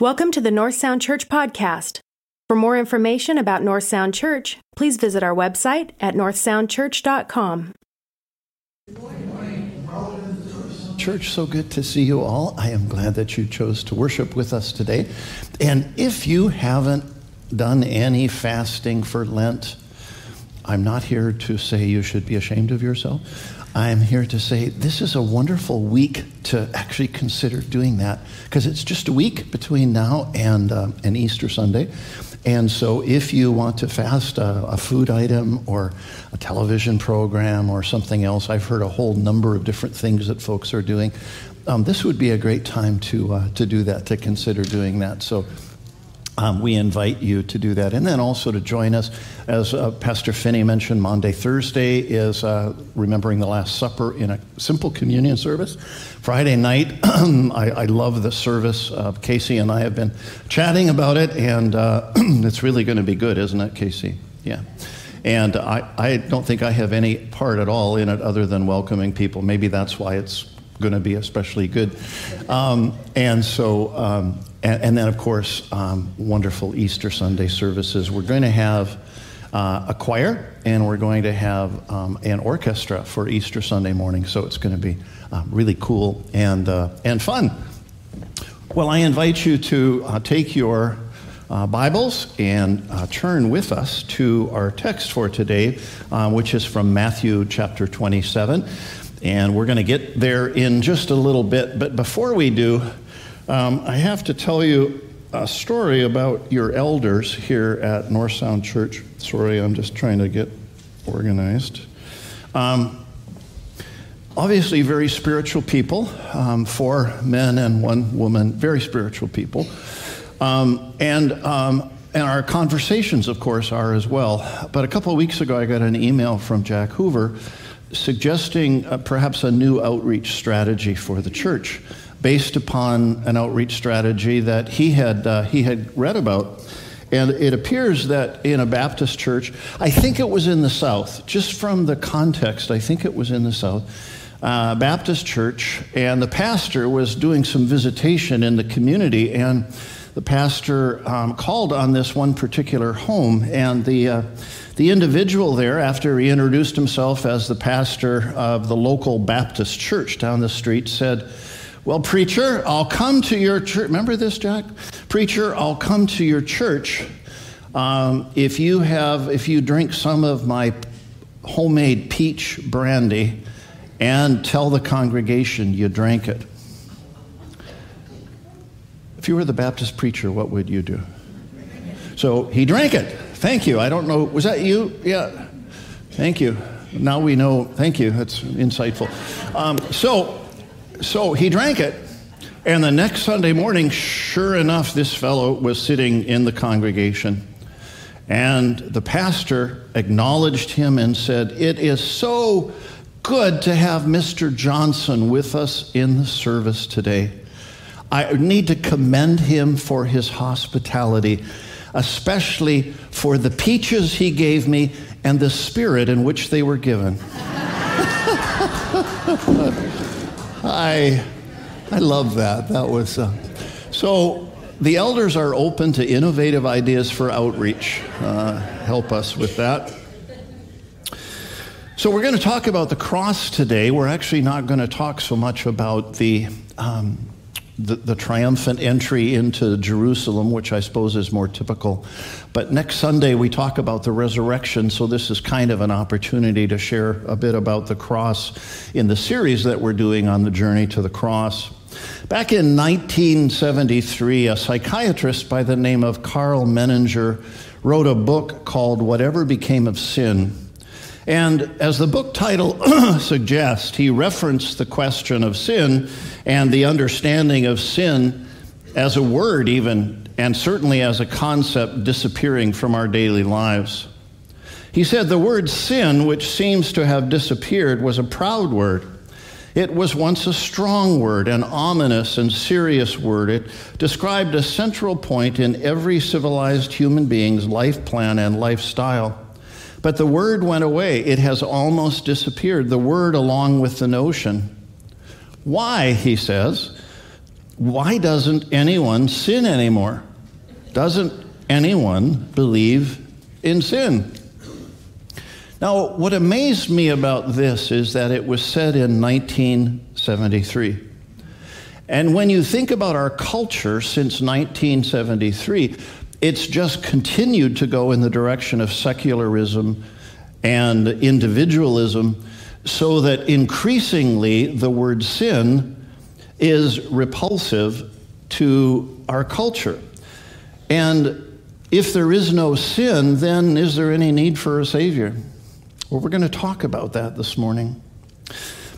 Welcome to the North Sound Church podcast. For more information about North Sound Church, please visit our website at northsoundchurch.com. Church, so good to see you all. I am glad that you chose to worship with us today. And if you haven't done any fasting for Lent, I'm not here to say you should be ashamed of yourself. I'm here to say this is a wonderful week to actually consider doing that because it's just a week between now and, uh, and Easter Sunday. And so, if you want to fast a, a, food item or a television program or something else, I've heard a whole number of different things that folks are doing. Um, this would be a great time to, uh, to do that, to consider doing that. So, um, we invite you to do that. And then also to join us, as uh, Pastor Finney mentioned, Maundy, Thursday is uh, remembering the Last Supper in a simple communion service. Friday night, I, I, love the service. Uh, Casey and I have been chatting about it, and uh, it's really going to be good, isn't it, Casey? Yeah. And I, I don't think I have any part at all in it other than welcoming people. Maybe that's why it's going to be especially good. Um, and so, um, and, and, then of course, um, wonderful Easter Sunday services. We're going to have uh, a choir and we're going to have um, an orchestra for Easter Sunday morning. So it's going to be uh, really cool and, uh, and fun. Well, I invite you to uh, take your uh, Bibles and uh, turn with us to our text for today, which is from Matthew chapter 27. And we're going to get there in just a little bit. But before we do, um, I have to tell you a story about your elders here at North Sound Church. Sorry, I'm just trying to get organized. Um, obviously, very spiritual people, um, four men and one woman, very spiritual people. Um, and um, and our conversations, of course, are as well. But a couple of weeks ago, I got an email from Jack Hoover suggesting uh, perhaps a new outreach strategy for the church based upon an outreach strategy that he had, uh, he had read about. And it appears that in a Baptist church, I think it was in the South, just from the context, I think it was in the South, uh, Baptist church, and the pastor was doing some visitation in the community, and the pastor um, called on this one particular home, and the uh, the individual there, after he introduced himself as the pastor of the local Baptist church down the street, said, Well, preacher, I'll come to your church. Remember this, Jack? Preacher, I'll come to your church um, if you have, if you drink some of my homemade peach brandy and tell the congregation you drank it. If you were the Baptist preacher, what would you do? So he drank it. Thank you. I don't know. Was that you? Yeah. Thank you. Now we know. Thank you. That's insightful. Um, so, so he drank it, and the next Sunday morning, sure enough, this fellow was sitting in the congregation, and the pastor acknowledged him and said, "It is so good to have Mr. Johnson with us in the service today. I need to commend him for his hospitality." especially for the peaches he gave me and the spirit in which they were given. I, I love that. That was uh, so. The elders are open to innovative ideas for outreach. Uh, help us with that. So, we're going to talk about the cross today. We're actually not going to talk so much about the um, the, the, triumphant entry into Jerusalem, which I suppose is more typical. But next Sunday, we talk about the resurrection, so this is kind of an opportunity to share a bit about the cross in the series that we're doing on the journey to the cross. Back in 1973, a psychiatrist by the name of Karl Menninger wrote a book called Whatever Became of Sin. And as the book title suggests, he referenced the question of sin and the understanding of sin as a word, even, and certainly as a concept disappearing from our daily lives. He said the word sin, which seems to have disappeared, was a proud word. It was once a strong word, an ominous and serious word. It described a central point in every civilized human being's life plan and lifestyle. But the word went away. It has almost disappeared, the word along with the notion. Why, he says? why doesn't anyone sin anymore? Doesn't anyone believe in sin? Now, what amazed me about this is that it was said in 1973. And when you think about our culture since 1973, it's just continued to go in the direction of secularism and individualism, so that increasingly the word sin is repulsive to our culture. And if there is no sin, then is there any need for a Savior? Well, we're going to talk about that this morning.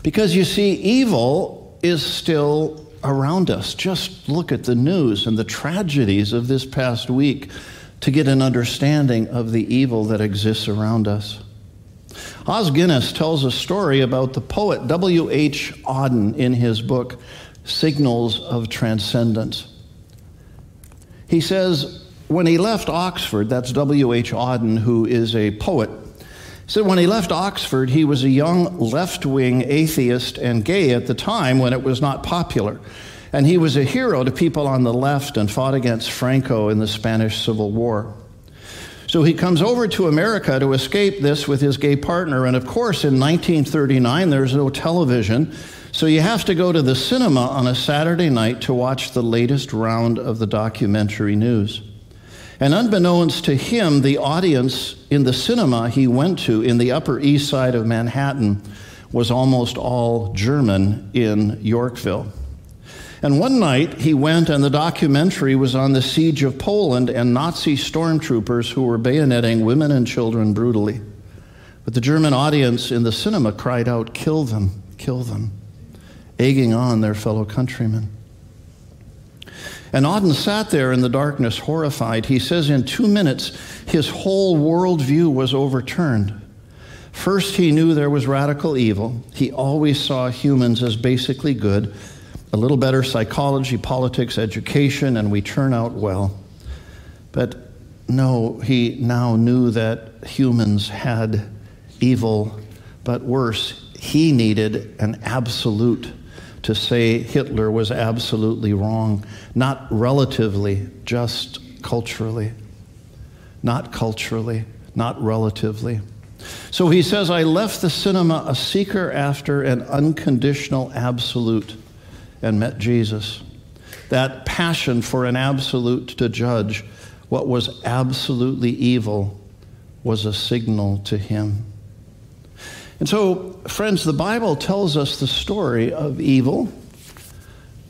Because you see, evil is still around us. Just look at the news and the tragedies of this past week to get an understanding of the evil that exists around us. Os Guinness tells a story about the poet W.H. Auden in his book, Signals of Transcendence. He says, when he left Oxford, that's W.H. Auden, who is a poet, said when he left Oxford, he was a young left wing atheist and gay at the time when it was not popular. And he was a hero to people on the left and fought against Franco in the Spanish Civil War. So he comes over to America to escape this with his gay partner. And of course, in 1939, there's no television. So you have to go to the cinema on a Saturday night to watch the latest round of the documentary news. And unbeknownst to him, the audience in the cinema he went to in the Upper East Side of Manhattan was almost all German in Yorkville. And one night he went, and the documentary was on the siege of Poland and Nazi stormtroopers who were bayoneting women and children brutally. But the German audience in the cinema cried out, Kill them, kill them, egging on their fellow countrymen. And Auden sat there in the darkness, horrified. He says in two minutes, his whole worldview was overturned. First, he knew there was radical evil. He always saw humans as basically good, a little better psychology, politics, education, and we turn out well. But no, he now knew that humans had evil, but worse, he needed an absolute to say Hitler was absolutely wrong, not relatively, just culturally. Not culturally, not relatively. So he says, I left the cinema a seeker after an unconditional absolute and met Jesus. That passion for an absolute to judge what was absolutely evil was a signal to him. And so, friends, the Bible tells us the story of evil,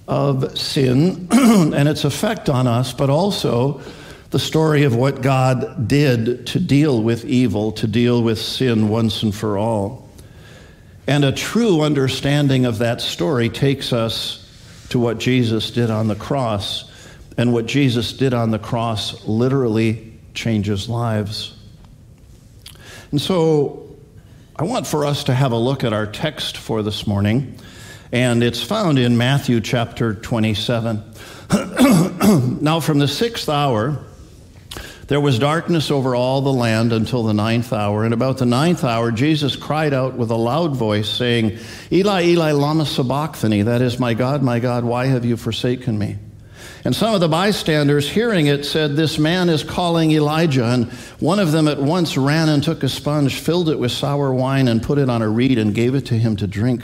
of sin, and its effect on us, but also the story of what God did to deal with evil, to deal with sin once and for all. And a true understanding of that story takes us to what Jesus did on the cross. And what Jesus did on the cross literally changes lives. And so I want for us to have a look at our text for this morning, and it's found in Matthew chapter 27. now, from the sixth hour, there was darkness over all the land until the ninth hour. And about the ninth hour, Jesus cried out with a loud voice, saying, Eli, Eli, Lama Sabachthani, that is, my God, my God, why have you forsaken me? And some of the bystanders, hearing it, said, This man is calling Elijah. And one of them at once ran and took a sponge, filled it with sour wine, and put it on a reed and gave it to him to drink.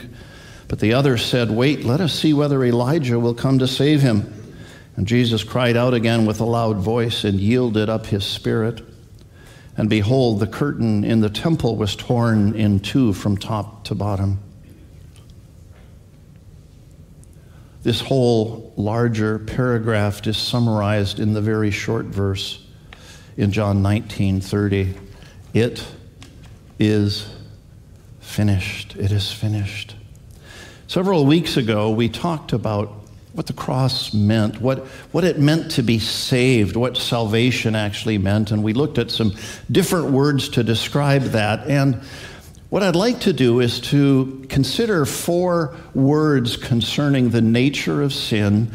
But the other said, Wait, let us see whether Elijah will come to save him. And Jesus cried out again with a loud voice and yielded up his spirit. And behold, the curtain in the temple was torn in two from top to bottom. This whole larger paragraph is summarized in the very short verse in John 19 30. It is finished. It is finished. Several weeks ago, we talked about what the cross meant, what, what it meant to be saved, what salvation actually meant, and we looked at some different words to describe that. And what I'd like to do is to consider four words concerning the nature of sin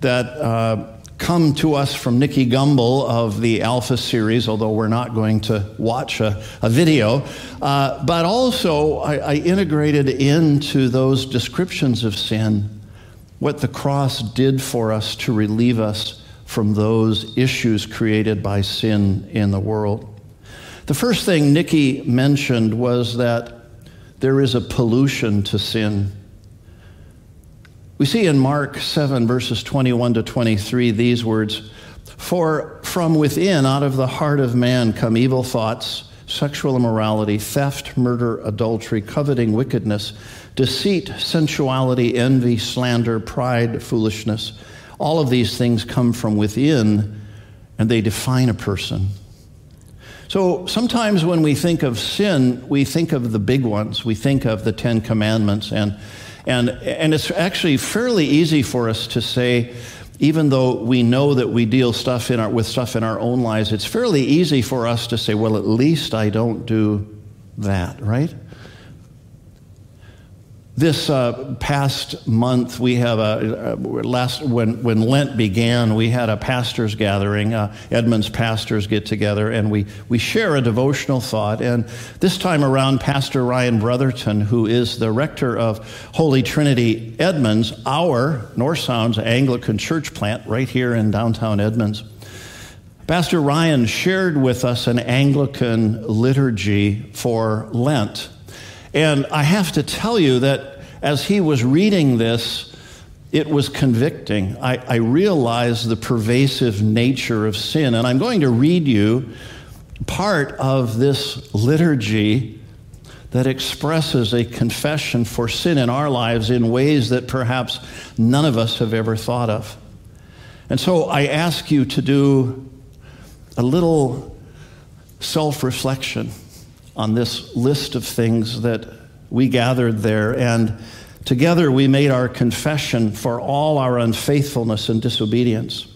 that uh, come to us from Nicky Gumbel of the Alpha series, although we're not going to watch a, a video. Uh, but also, I, I integrated into those descriptions of sin what the cross did for us to relieve us from those issues created by sin in the world. The first thing Nicky mentioned was that there is a pollution to sin. We see in Mark 7, verses 21 to 23, these words For from within, out of the heart of man, come evil thoughts, sexual immorality, theft, murder, adultery, coveting, wickedness, deceit, sensuality, envy, slander, pride, foolishness. All of these things come from within and they define a person. So sometimes when we think of sin, we think of the big ones. We think of the Ten Commandments. And, and, and it's actually fairly easy for us to say, even though we know that we deal stuff in our, with stuff in our own lives, it's fairly easy for us to say, well, at least I don't do that, right? This uh, past month, we have a, uh, last when when Lent began, we had a pastors gathering. Uh, Edmonds pastors get together, and we we share a devotional thought. And this time around, Pastor Ryan Brotherton, who is the rector of Holy Trinity Edmonds, our North Sounds Anglican church plant right here in downtown Edmonds. Pastor Ryan shared with us an Anglican liturgy for Lent. And I have to tell you that as he was reading this, it was convicting. I, I, realized the pervasive nature of sin. And I'm going to read you part of this liturgy that expresses a confession for sin in our lives in ways that perhaps none of us have ever thought of. And so I ask you to do a little self reflection on this list of things that we gathered there, and together we made our confession for all our unfaithfulness and disobedience,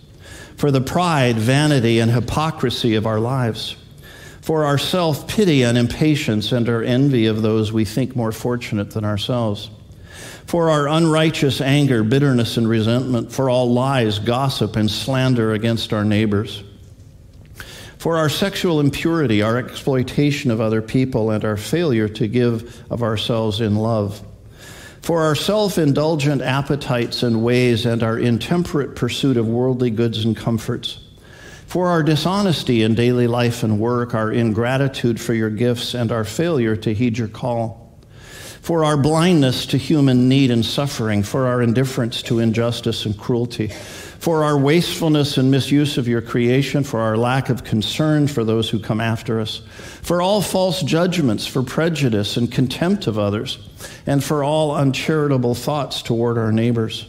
for the pride, vanity, and hypocrisy of our lives, for our self pity and impatience and our envy of those we think more fortunate than ourselves. For our unrighteous anger, bitterness, and resentment, for all lies, gossip, and slander against our neighbors for our sexual impurity, our exploitation of other people, and our failure to give of ourselves in love. For our self indulgent appetites and ways, and our intemperate pursuit of worldly goods and comforts. For our dishonesty in daily life and work, our ingratitude for your gifts, and our failure to heed your call. For our blindness to human need and suffering, for our indifference to injustice and cruelty for our wastefulness and misuse of your creation, for our lack of concern for those who come after us, for all false judgments, for prejudice and contempt of others, and for all uncharitable thoughts toward our neighbors,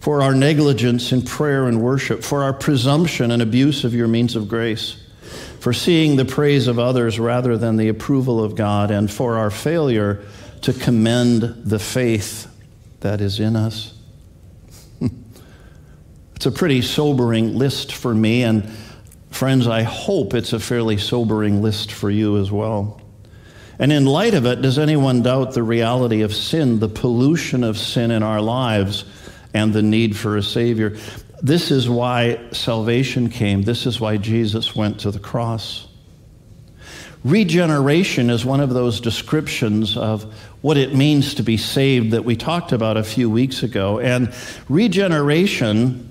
for our negligence in prayer and worship, for our presumption and abuse of your means of grace, for seeing the praise of others rather than the approval of God, and for our failure to commend the faith that is in us. It's a pretty sobering list for me, and friends, I hope it's a fairly sobering list for you as well. And in light of it, does anyone doubt the reality of sin, the pollution of sin in our lives, and the need for a Savior? This is why salvation came. This is why Jesus went to the cross. Regeneration is one of those descriptions of what it means to be saved that we talked about a few weeks ago. And regeneration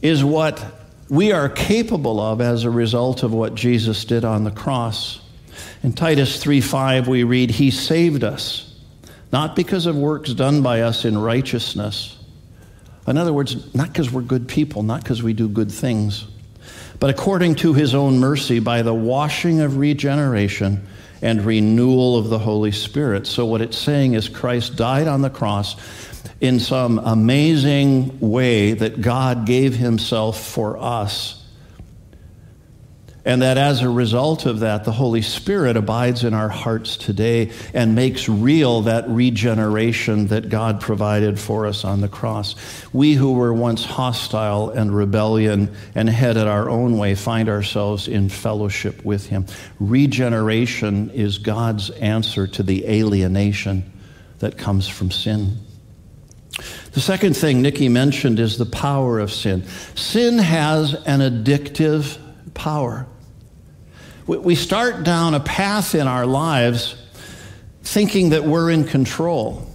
is what we are capable of as a result of what Jesus did on the cross. In Titus 3:5 we read he saved us not because of works done by us in righteousness. In other words, not because we're good people, not because we do good things, but according to his own mercy by the washing of regeneration and renewal of the Holy Spirit. So what it's saying is Christ died on the cross in some amazing way that God gave himself for us. And that as a result of that, the Holy Spirit abides in our hearts today and makes real that regeneration that God provided for us on the cross. We who were once hostile and rebellion and headed our own way find ourselves in fellowship with Him. Regeneration is God's answer to the alienation that comes from sin. The second thing Nicky mentioned is the power of sin. Sin has an addictive power. We start down a path in our lives thinking that we're in control.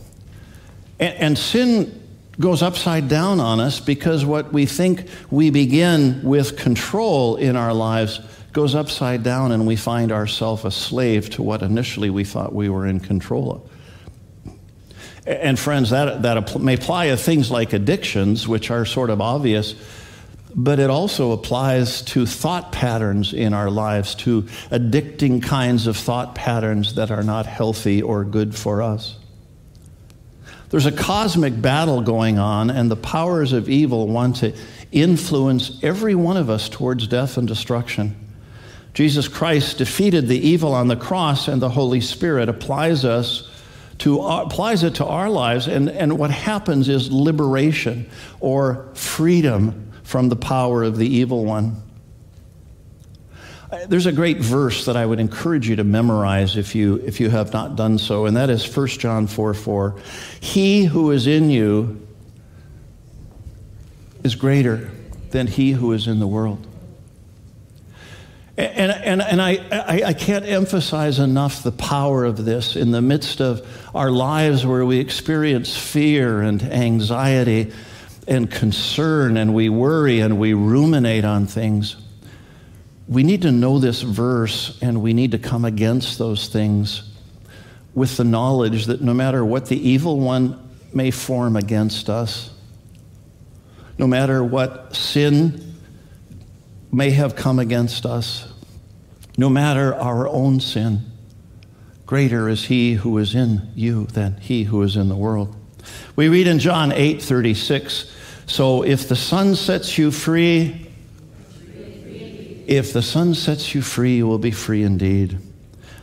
And, sin goes upside down on us because what we think we begin with control in our lives goes upside down and we find ourselves a slave to what initially we thought we were in control of. And friends, that, that may apply to things like addictions, which are sort of obvious, but it also applies to thought patterns in our lives, to addicting kinds of thought patterns that are not healthy or good for us. There's a cosmic battle going on, and the powers of evil want to influence every one of us towards death and destruction. Jesus Christ defeated the evil on the cross, and the Holy Spirit applies us to applies it to our lives, and, and what happens is liberation or freedom from the power of the evil one. Uh, there's a great verse that I would encourage you to memorize if you, if you have not done so, and that is 1 John 4 4. He who is in you is greater than he who is in the world. And, and, and I, I, I, can't emphasize enough the power of this in the midst of our lives where we experience fear and anxiety and concern and we worry and we ruminate on things. We need to know this verse and we need to come against those things with the knowledge that no matter what the evil one may form against us, no matter what sin may have come against us, no matter our own sin, greater is he who is in you than he who is in the world. We read in John 8 36, so if the Son sets you free, if the Son sets you free, you will be free indeed.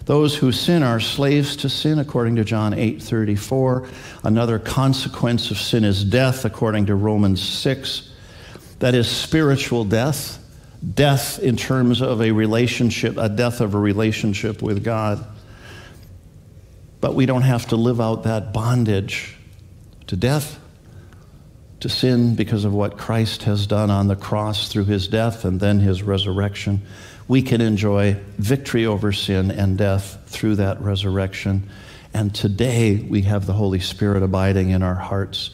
Those who sin are slaves to sin, according to John 8 34. Another consequence of sin is death, according to Romans 6. That is spiritual death death in terms of a relationship, a death of a relationship with God. But we don't have to live out that bondage to death, to sin, because of what Christ has done on the cross through his death and then his resurrection. We can enjoy victory over sin and death through that resurrection. And today we have the Holy Spirit abiding in our hearts.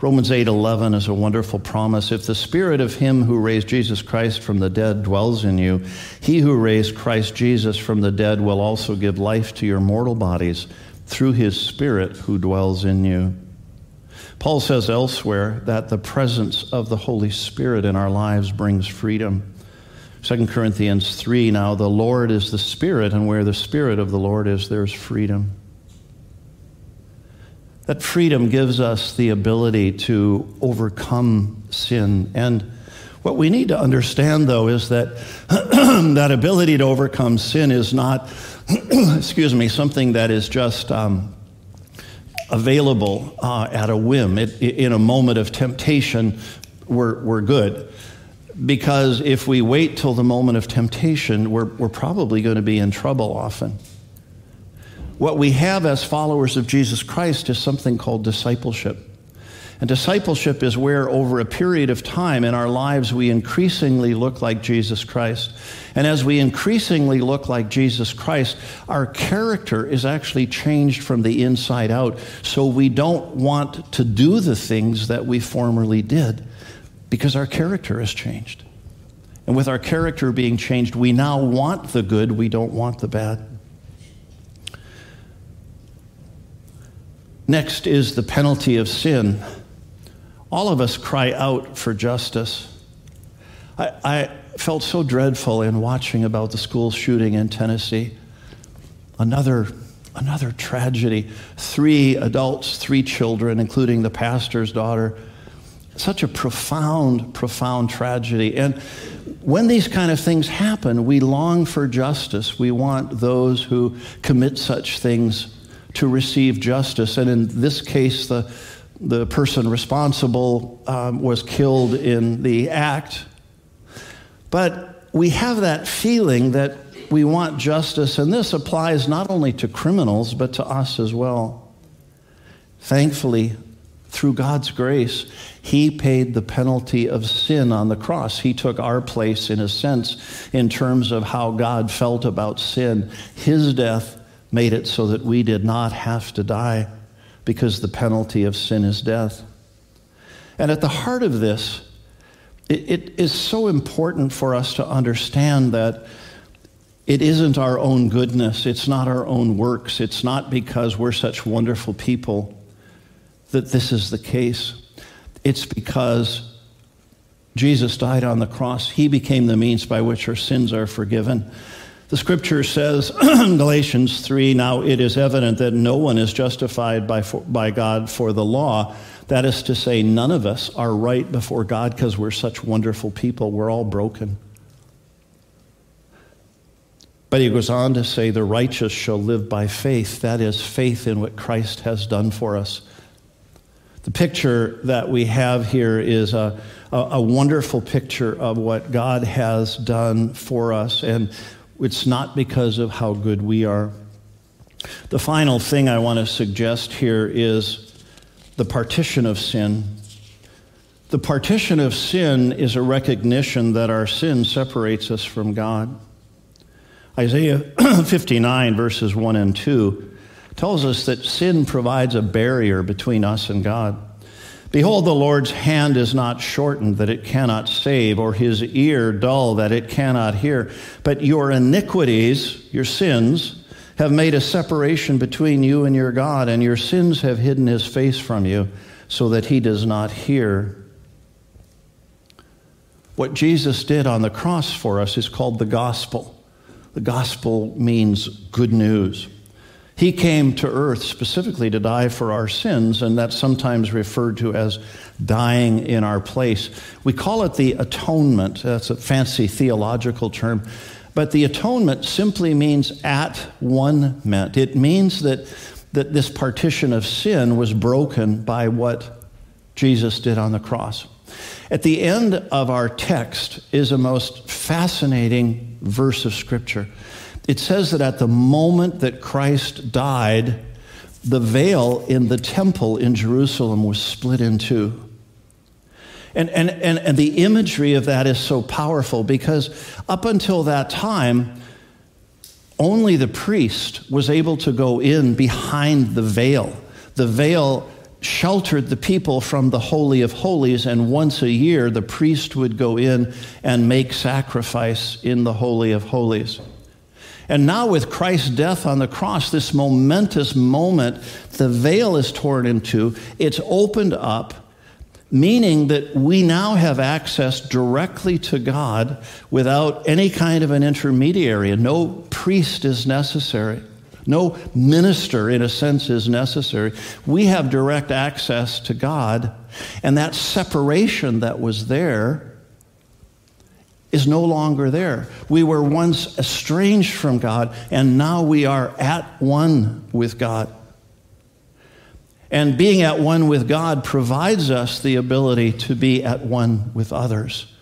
Romans 8:11 is a wonderful promise. If the spirit of him who raised Jesus Christ from the dead dwells in you, he who raised Christ Jesus from the dead will also give life to your mortal bodies through his spirit who dwells in you. Paul says elsewhere that the presence of the Holy Spirit in our lives brings freedom. 2 Corinthians 3 Now the Lord is the Spirit, and where the Spirit of the Lord is, there's freedom. That freedom gives us the ability to overcome sin. And what we need to understand, though, is that that ability to overcome sin is not, excuse me, something that is just um, available uh, at a whim. It, in a moment of temptation, we're, we're good. Because if we wait till the moment of temptation, we're, we're probably going to be in trouble often. What we have as followers of Jesus Christ is something called discipleship. And discipleship is where, over a period of time in our lives, we increasingly look like Jesus Christ. And as we increasingly look like Jesus Christ, our character is actually changed from the inside out. So we don't want to do the things that we formerly did because our character has changed. And with our character being changed, we now want the good, we don't want the bad. Next is the penalty of sin. All of us cry out for justice. I, I, felt so dreadful in watching about the school shooting in Tennessee. Another, another tragedy. Three adults, three children, including the pastor's daughter. Such a profound, profound tragedy. And when these kind of things happen, we long for justice. We want those who commit such things to receive justice. And in this case, the, the person responsible um, was killed in the act. But we have that feeling that we want justice, and this applies not only to criminals, but to us as well. Thankfully, through God's grace, He paid the penalty of sin on the cross. He took our place, in a sense, in terms of how God felt about sin. His death made it so that we did not have to die because the penalty of sin is death. And at the heart of this, it, it is so important for us to understand that it isn't our own goodness, it's not our own works, it's not because we're such wonderful people that this is the case. It's because Jesus died on the cross. He became the means by which our sins are forgiven. The scripture says Galatians 3 now it is evident that no one is justified by, by God for the law. That is to say, none of us are right before God because we're such wonderful people. We're all broken. But he goes on to say, the righteous shall live by faith. That is, faith in what Christ has done for us. The picture that we have here is a, a, a wonderful picture of what God has done for us. And it's not because of how good we are. The final thing I want to suggest here is the partition of sin. The partition of sin is a recognition that our sin separates us from God. Isaiah 59, verses 1 and 2, tells us that sin provides a barrier between us and God. Behold, the Lord's hand is not shortened that it cannot save, or his ear dull that it cannot hear. But your iniquities, your sins, have made a separation between you and your God, and your sins have hidden his face from you so that he does not hear. What Jesus did on the cross for us is called the gospel. The gospel means good news. He came to earth specifically to die for our sins, and that's sometimes referred to as dying in our place. We call it the atonement. That's a fancy theological term. But the atonement simply means at one meant. It means that, that this partition of sin was broken by what Jesus did on the cross. At the end of our text is a most fascinating verse of Scripture. It says that at the moment that Christ died, the veil in the temple in Jerusalem was split in two. And, and, and, and the imagery of that is so powerful because up until that time, only the priest was able to go in behind the veil. The veil sheltered the people from the Holy of Holies, and once a year the priest would go in and make sacrifice in the Holy of Holies. And now, with Christ's death on the cross, this momentous moment, the veil is torn in two, it's opened up, meaning that we now have access directly to God without any kind of an intermediary, and no priest is necessary. No minister, in a sense, is necessary. We have direct access to God, and that separation that was there is no longer there. We were once estranged from God, and now we are at one with God. And being at one with God provides us the ability to be at one with others.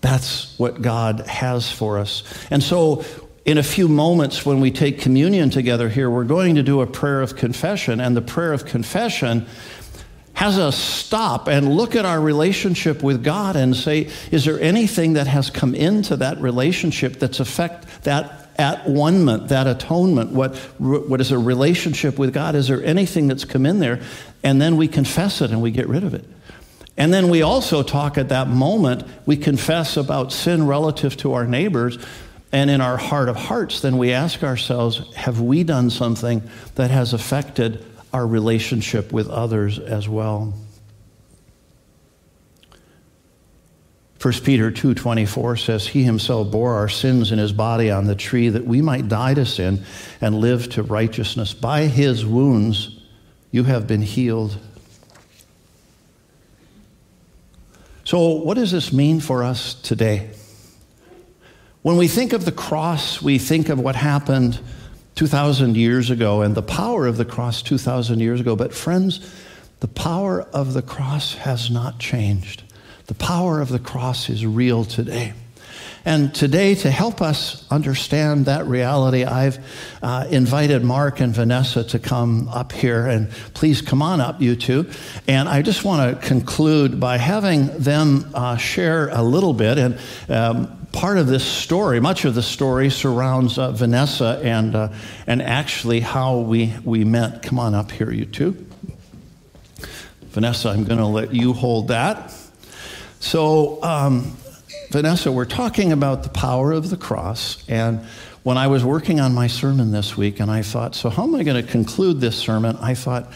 That's what God has for us. And so, in a few moments, when we take communion together here, we're going to do a prayer of confession. And the prayer of confession has us stop and look at our relationship with God and say, is there anything that has come into that relationship that's affect that at one that atonement, what, what is a relationship with God? Is there anything that's come in there? And then we confess it and we get rid of it. And then we also talk at that moment, we confess about sin relative to our neighbors. And in our heart of hearts, then we ask ourselves, have we done something that has affected our relationship with others as well. 1 Peter 2:24 says he himself bore our sins in his body on the tree that we might die to sin and live to righteousness by his wounds you have been healed. So what does this mean for us today? When we think of the cross, we think of what happened 2,000 years ago and the power of the cross 2,000 years ago. But, friends, the power of the cross has not changed. The power of the cross is real today. And today, to help us understand that reality, I've uh, invited Mark and Vanessa to come up here. And please come on up, you two. And I just want to conclude by having them uh, share a little bit. And um, part of this story, much of the story surrounds uh, Vanessa and, uh, and actually how we, we met. Come on up here, you two. Vanessa, I'm going to let you hold that. So, um, Vanessa, we're talking about the power of the cross. And when I was working on my sermon this week, and I thought, so how am I going to conclude this sermon? I thought,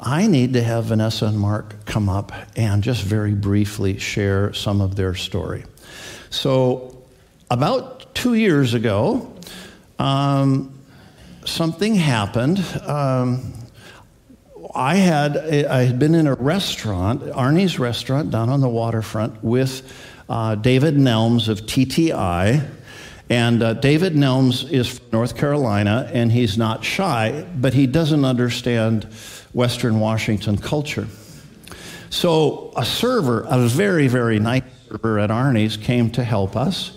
I need to have Vanessa and Mark come up and just very briefly share some of their story. So, about two years ago, um, something happened. Um, I had I had been in a restaurant, Arnie's restaurant down on the waterfront, with uh, David Nelms of TTI. And uh, David Nelms is from North Carolina, and he's not shy, but he doesn't understand Western Washington culture. So a server, a very, very nice server at Arnie's, came to help us.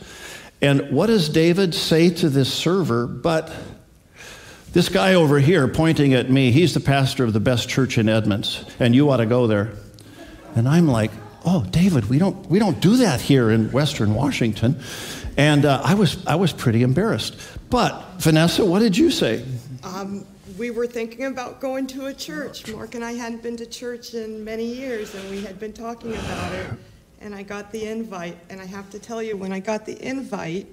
And what does David say to this server? But this guy over here pointing at me, he's the pastor of the best church in Edmonds, and you ought to go there. And I'm like, oh, David, we don't, we don't do that here in Western Washington. And uh, I, was, I was pretty embarrassed. But, Vanessa, what did you say? Um, we were thinking about going to a church. Mark and I hadn't been to church in many years, and we had been talking about it and I got the invite. And I have to tell you, when I got the invite,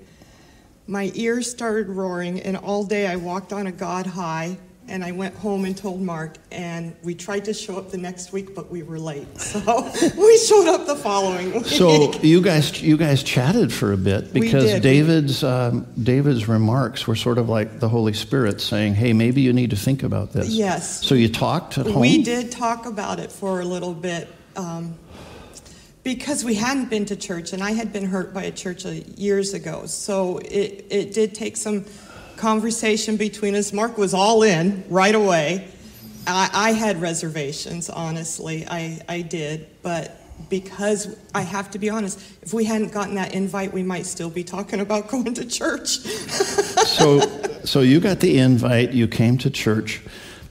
my ears started roaring, and all day I walked on a God high. And I went home and told Mark, and we tried to show up the next week, but we were late. So we showed up the following week. So you guys, you guys chatted for a bit because David's um, David's remarks were sort of like the Holy Spirit saying, "Hey, maybe you need to think about this." Yes. So you talked at home. We did talk about it for a little bit. Um, because we hadn't been to church and I had been hurt by a church years ago. So it, it did take some conversation between us. Mark was all in right away. I, I had reservations, honestly. I, I did. But because I have to be honest, if we hadn't gotten that invite, we might still be talking about going to church. so, so you got the invite, you came to church,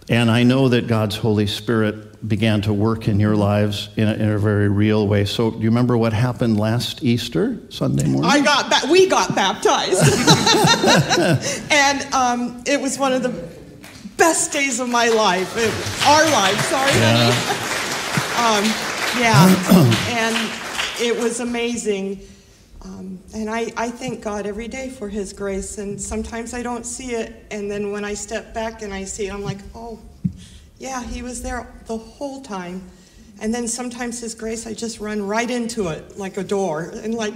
and I know that God's Holy Spirit began to work in your lives in a, in a, very real way. So, do you remember what happened last Easter Sunday morning? I got ba- we got baptized, and um, it was one of the best days of my life, it, our life. Sorry, yeah. honey. um, yeah, and it was amazing. Um, and I, I thank God every day for His grace. And sometimes I don't see it. And then when I step back and I see it, I'm like, oh, yeah, he was there the whole time. And then sometimes his grace, I just run right into it like a door and like,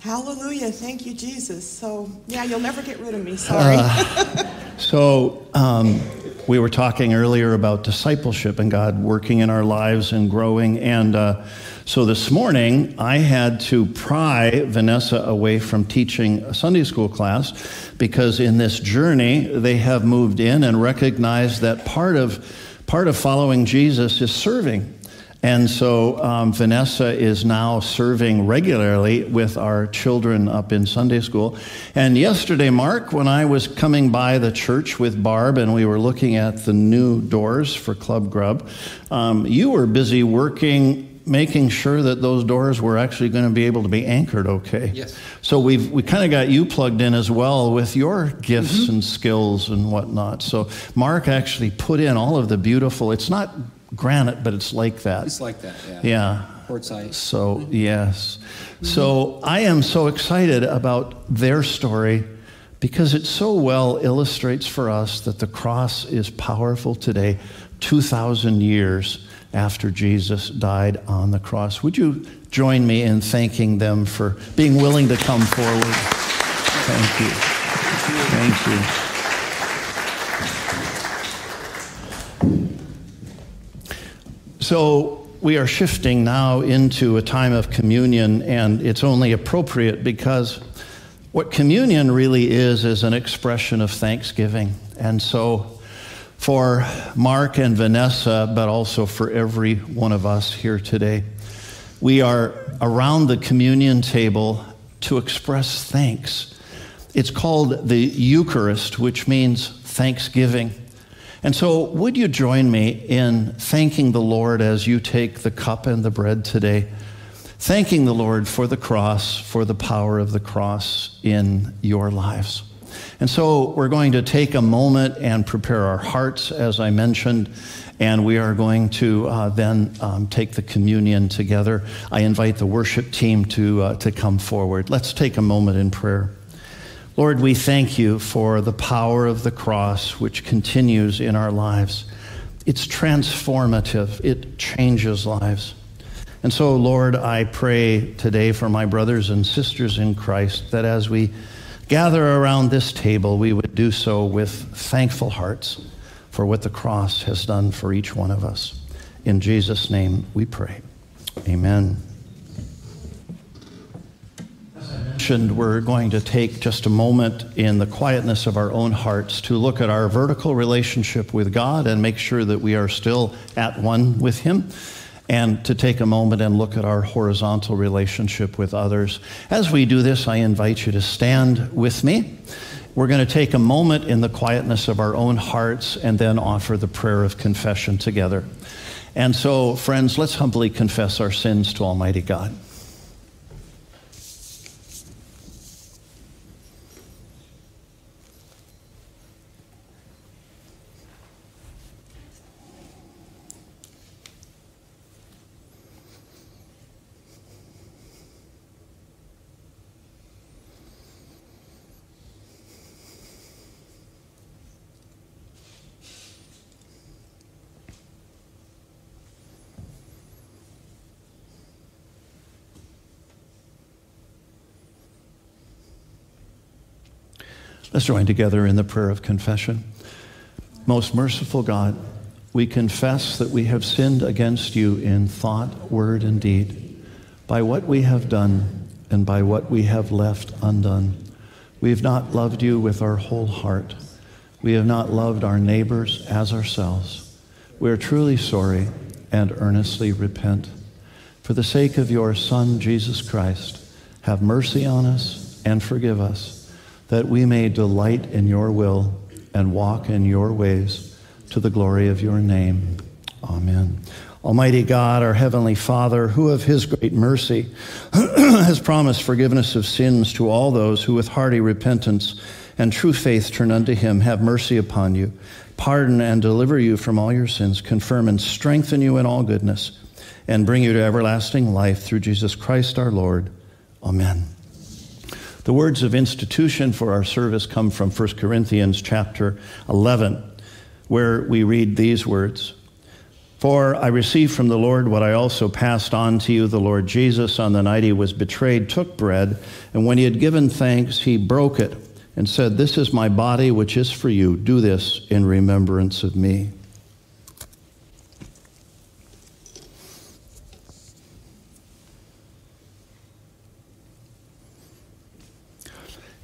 hallelujah, thank you, Jesus. So, yeah, you'll never get rid of me. Sorry. Uh, so, um, we were talking earlier about discipleship and God working in our lives and growing. And uh, so this morning, I had to pry Vanessa away from teaching a Sunday school class because in this journey, they have moved in and recognized that part of, part of following Jesus is serving. And so um, Vanessa is now serving regularly with our children up in Sunday school. And yesterday, Mark, when I was coming by the church with Barb and we were looking at the new doors for Club Grub, um, you were busy working making sure that those doors were actually going to be able to be anchored okay. Yes. So we've we kind of got you plugged in as well with your gifts mm-hmm. and skills and whatnot. So Mark actually put in all of the beautiful. It's not granite, but it's like that. It's like that, yeah. Yeah. Quartzite. So, yes. So I am so excited about their story because it so well illustrates for us that the cross is powerful today, 2,000 years after Jesus died on the cross. Would you join me in thanking them for being willing to come forward? Thank you. Thank you. So we are shifting now into a time of communion, and it's only appropriate because what communion really is is an expression of thanksgiving. And so for Mark and Vanessa, but also for every one of us here today, we are around the communion table to express thanks. It's called the Eucharist, which means thanksgiving. And so, would you join me in thanking the Lord as you take the cup and the bread today? Thanking the Lord for the cross, for the power of the cross in your lives. And so we're going to take a moment and prepare our hearts, as I mentioned, and we are going to uh, then um, take the communion together. I invite the worship team to, uh, to come forward. Let's take a moment in prayer. Lord, we thank you for the power of the cross which continues in our lives. It's transformative, it changes lives. And so, Lord, I pray today for my brothers and sisters in Christ that as we gather around this table, we would do so with thankful hearts for what the cross has done for each one of us. In Jesus' name we pray. Amen. As I mentioned, we're going to take just a moment in the quietness of our own hearts to look at our vertical relationship with God and make sure that we are still at one with Him and to take a moment and look at our horizontal relationship with others. As we do this, I invite you to stand with me. We're going to take a moment in the quietness of our own hearts and then offer the prayer of confession together. And so, friends, let's humbly confess our sins to Almighty God. Let's join together in the prayer of confession. Most merciful God, we confess that we have sinned against you in thought, word, and deed, by what we have done and by what we have left undone. We have not loved you with our whole heart. We have not loved our neighbors as ourselves. We are truly sorry and earnestly repent. For the sake of your Son, Jesus Christ, have mercy on us and forgive us that we may delight in your will and walk in your ways to the glory of your name. Amen. Almighty God, our Heavenly Father, who of His great mercy has promised forgiveness of sins to all those who with hearty repentance and true faith turn unto Him, have mercy upon you, pardon and deliver you from all your sins, confirm and strengthen you in all goodness, and bring you to everlasting life through Jesus Christ our Lord. Amen. The words of institution for our service come from 1 Corinthians chapter 11, where we read these words For I received from the Lord what I also passed on to you. The Lord Jesus, on the night he was betrayed, took bread, and when he had given thanks, he broke it and said, This is my body, which is for you. Do this in remembrance of me.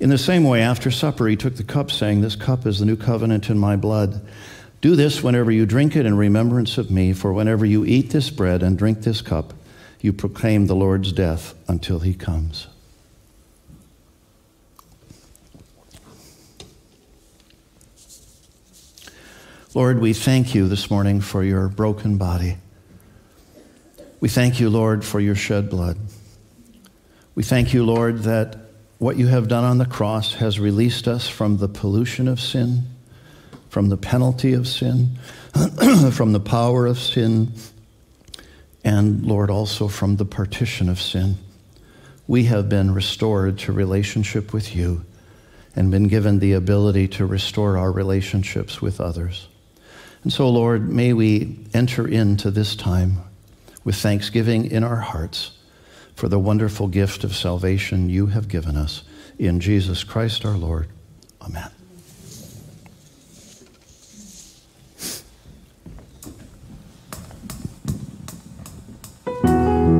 In the same way, after supper, he took the cup, saying, This cup is the new covenant in my blood. Do this whenever you drink it in remembrance of me, for whenever you eat this bread and drink this cup, you proclaim the Lord's death until he comes. Lord, we thank you this morning for your broken body. We thank you, Lord, for your shed blood. We thank you, Lord, that what you have done on the cross has released us from the pollution of sin, from the penalty of sin, from the power of sin, and, Lord, also from the partition of sin. We have been restored to relationship with you and been given the ability to restore our relationships with others. And so, Lord, may we enter into this time with thanksgiving in our hearts for the wonderful gift of salvation you have given us. In Jesus Christ our Lord. Amen.